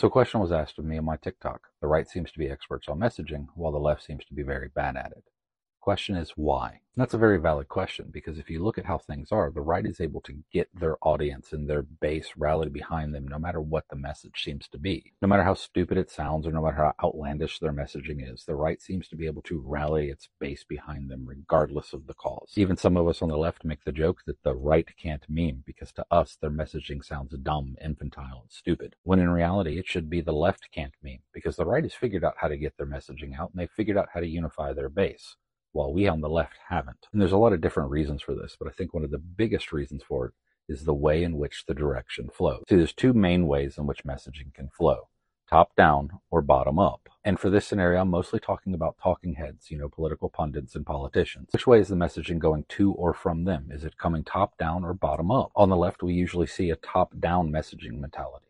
So a question was asked of me on my TikTok. The right seems to be experts on messaging, while the left seems to be very bad at it. Question is why? That's a very valid question because if you look at how things are, the right is able to get their audience and their base rallied behind them no matter what the message seems to be. No matter how stupid it sounds or no matter how outlandish their messaging is, the right seems to be able to rally its base behind them regardless of the cause. Even some of us on the left make the joke that the right can't meme because to us their messaging sounds dumb, infantile, and stupid. When in reality it should be the left can't meme because the right has figured out how to get their messaging out and they've figured out how to unify their base while we on the left haven't. And there's a lot of different reasons for this, but I think one of the biggest reasons for it is the way in which the direction flows. See, there's two main ways in which messaging can flow top down or bottom up. And for this scenario, I'm mostly talking about talking heads, you know, political pundits and politicians. Which way is the messaging going to or from them? Is it coming top down or bottom up? On the left, we usually see a top down messaging mentality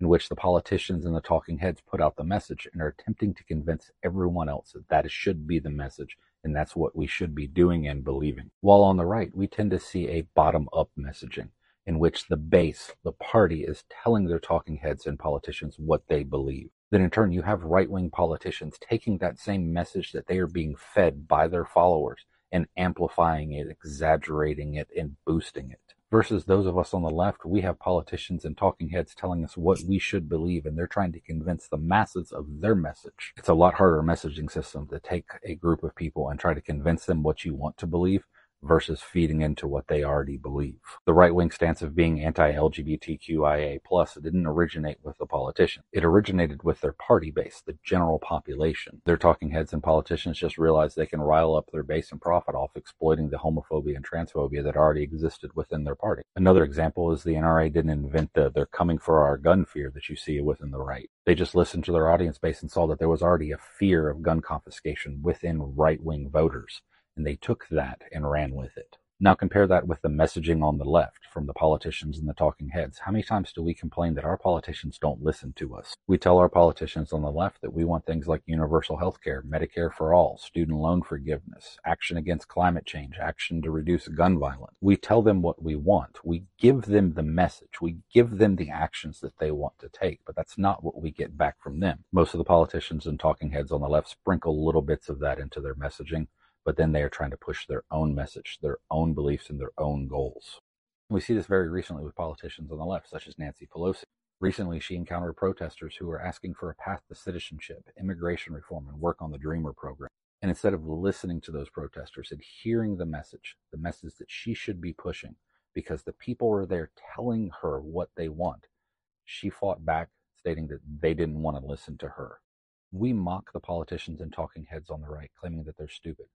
in which the politicians and the talking heads put out the message and are attempting to convince everyone else that that should be the message and that's what we should be doing and believing. While on the right, we tend to see a bottom up messaging in which the base, the party, is telling their talking heads and politicians what they believe. Then in turn, you have right wing politicians taking that same message that they are being fed by their followers and amplifying it, exaggerating it, and boosting it versus those of us on the left, we have politicians and talking heads telling us what we should believe, and they're trying to convince the masses of their message. It's a lot harder messaging system to take a group of people and try to convince them what you want to believe versus feeding into what they already believe. The right wing stance of being anti-LGBTQIA plus didn't originate with the politicians. It originated with their party base, the general population. Their talking heads and politicians just realized they can rile up their base and profit off exploiting the homophobia and transphobia that already existed within their party. Another example is the NRA didn't invent the they're coming for our gun fear that you see within the right. They just listened to their audience base and saw that there was already a fear of gun confiscation within right wing voters and they took that and ran with it. Now compare that with the messaging on the left from the politicians and the talking heads. How many times do we complain that our politicians don't listen to us? We tell our politicians on the left that we want things like universal health care, Medicare for all, student loan forgiveness, action against climate change, action to reduce gun violence. We tell them what we want. We give them the message. We give them the actions that they want to take, but that's not what we get back from them. Most of the politicians and talking heads on the left sprinkle little bits of that into their messaging but then they are trying to push their own message, their own beliefs, and their own goals. We see this very recently with politicians on the left, such as Nancy Pelosi. Recently, she encountered protesters who were asking for a path to citizenship, immigration reform, and work on the Dreamer program. And instead of listening to those protesters and hearing the message, the message that she should be pushing, because the people are there telling her what they want, she fought back, stating that they didn't want to listen to her. We mock the politicians and talking heads on the right, claiming that they're stupid.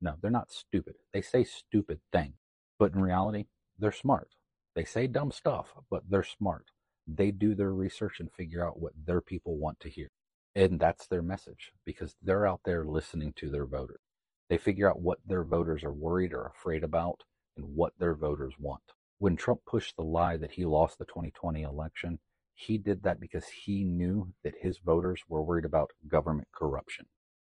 No, they're not stupid. They say stupid things, but in reality, they're smart. They say dumb stuff, but they're smart. They do their research and figure out what their people want to hear. And that's their message because they're out there listening to their voters. They figure out what their voters are worried or afraid about and what their voters want. When Trump pushed the lie that he lost the 2020 election, he did that because he knew that his voters were worried about government corruption.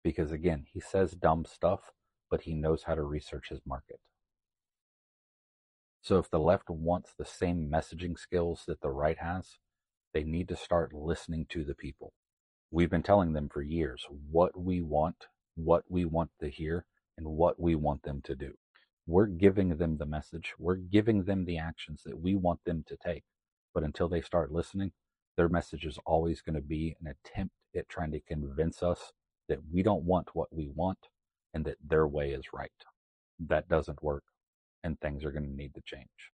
Because again, he says dumb stuff, but he knows how to research his market. So if the left wants the same messaging skills that the right has, they need to start listening to the people. We've been telling them for years what we want, what we want to hear, and what we want them to do. We're giving them the message. We're giving them the actions that we want them to take. But until they start listening, their message is always going to be an attempt at trying to convince us that we don't want what we want and that their way is right. That doesn't work, and things are going to need to change.